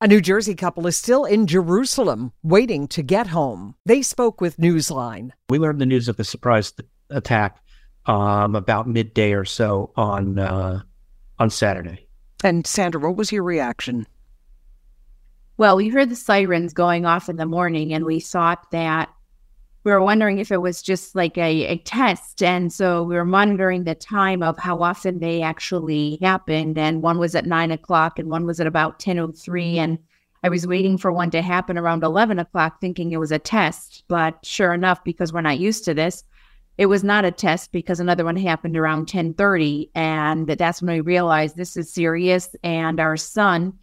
A New Jersey couple is still in Jerusalem waiting to get home. They spoke with Newsline. We learned the news of the surprise attack um, about midday or so on uh, on Saturday. And Sandra, what was your reaction? Well, we heard the sirens going off in the morning, and we thought that we were wondering if it was just like a, a test. And so we were monitoring the time of how often they actually happened. And one was at nine o'clock and one was at about 10.03. And I was waiting for one to happen around 11 o'clock, thinking it was a test. But sure enough, because we're not used to this, it was not a test because another one happened around 10:30 and that's when we realized this is serious and our son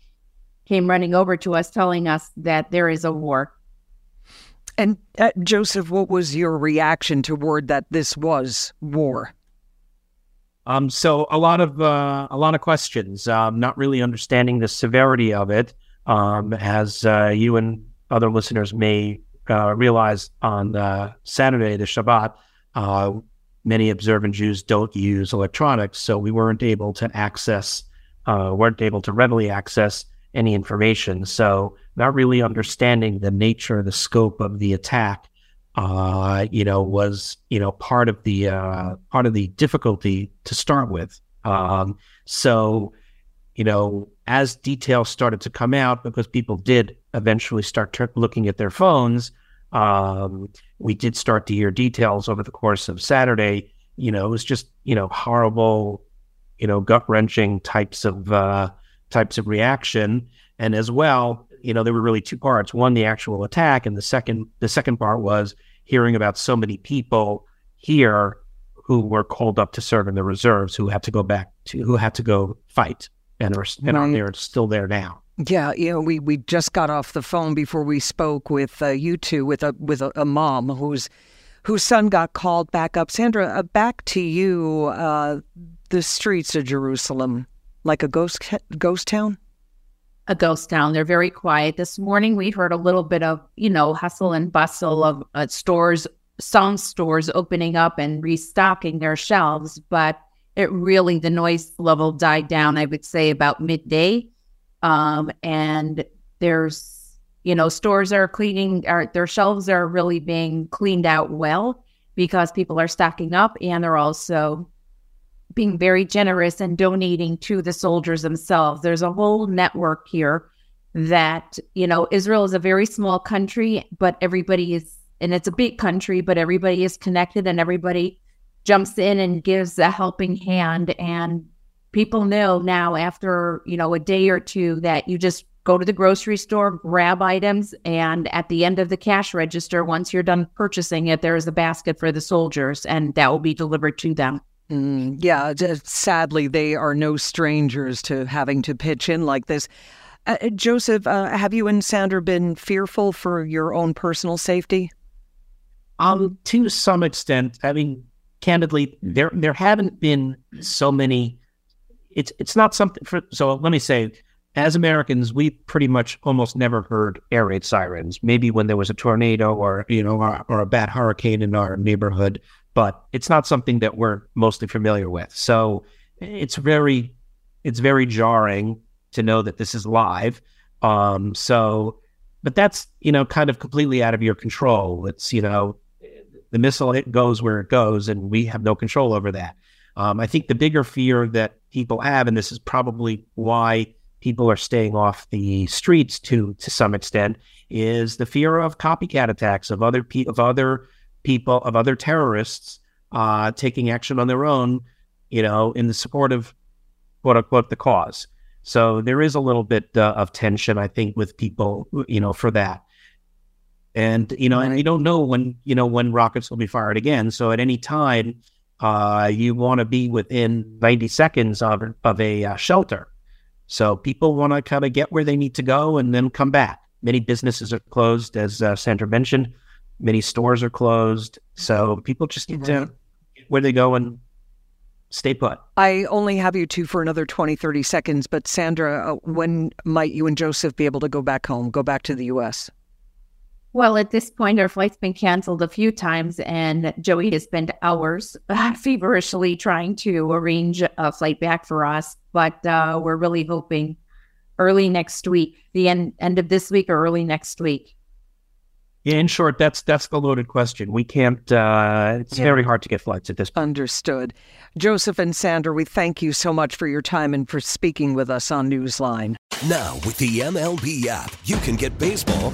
came running over to us telling us that there is a war and uh, Joseph, what was your reaction toward that this was war? Um, so a lot of uh, a lot of questions. Um, not really understanding the severity of it, um, as uh, you and other listeners may uh, realize on uh, Saturday, the Shabbat, uh, many observant Jews don't use electronics, so we weren't able to access, uh, weren't able to readily access any information. So not really understanding the nature, the scope of the attack, uh, you know, was you know part of the uh, part of the difficulty to start with. Um, so, you know, as details started to come out, because people did eventually start looking at their phones, um, we did start to hear details over the course of Saturday. You know, it was just you know horrible, you know, gut wrenching types of uh, types of reaction, and as well, you know, there were really two parts. One, the actual attack, and the second, the second part was hearing about so many people here who were called up to serve in the reserves, who had to go back to, who had to go fight, and are and are they're still there now. Yeah, you know, we, we just got off the phone before we spoke with uh, you two with a with a, a, mom whose whose son got called back up. Sandra, uh, back to you. Uh, the streets of Jerusalem, like a ghost ghost town a ghost town. They're very quiet. This morning we heard a little bit of, you know, hustle and bustle of uh, stores, some stores opening up and restocking their shelves, but it really, the noise level died down, I would say, about midday. Um, and there's, you know, stores are cleaning, are, their shelves are really being cleaned out well because people are stocking up and they're also being very generous and donating to the soldiers themselves. There's a whole network here that, you know, Israel is a very small country, but everybody is, and it's a big country, but everybody is connected and everybody jumps in and gives a helping hand. And people know now after, you know, a day or two that you just go to the grocery store, grab items, and at the end of the cash register, once you're done purchasing it, there is a basket for the soldiers and that will be delivered to them. Mm, yeah, sadly, they are no strangers to having to pitch in like this. Uh, uh, Joseph, uh, have you and Sandra been fearful for your own personal safety? Um, to some extent. I mean, candidly, there there haven't been so many. It's it's not something for. So let me say, as Americans, we pretty much almost never heard air raid sirens. Maybe when there was a tornado or you know or, or a bad hurricane in our neighborhood, but it's not something that we're mostly familiar with. So it's very it's very jarring to know that this is live. Um, so, but that's you know kind of completely out of your control. It's you know the missile it goes where it goes, and we have no control over that. Um, I think the bigger fear that people have, and this is probably why people are staying off the streets to to some extent, is the fear of copycat attacks of other pe- of other people of other terrorists uh, taking action on their own, you know, in the support of quote unquote the cause. So there is a little bit uh, of tension, I think, with people, you know, for that. And you know, and you don't know when you know when rockets will be fired again. So at any time, uh, you want to be within 90 seconds of of a uh, shelter. So people want to kind of get where they need to go and then come back. Many businesses are closed, as uh, Sandra mentioned. Many stores are closed. So people just need to get where they go and stay put. I only have you two for another 20, 30 seconds, but Sandra, uh, when might you and Joseph be able to go back home, go back to the U.S.? Well, at this point, our flight's been canceled a few times, and Joey has spent hours uh, feverishly trying to arrange a flight back for us. But uh, we're really hoping early next week, the end, end of this week or early next week. Yeah, in short, that's that's the loaded question. We can't. Uh, it's Yeah. very hard to get flights at this point. Understood. Joseph and Sandra, we thank you so much for your time and for speaking with us on Newsline. Now, with the MLB app, you can get baseball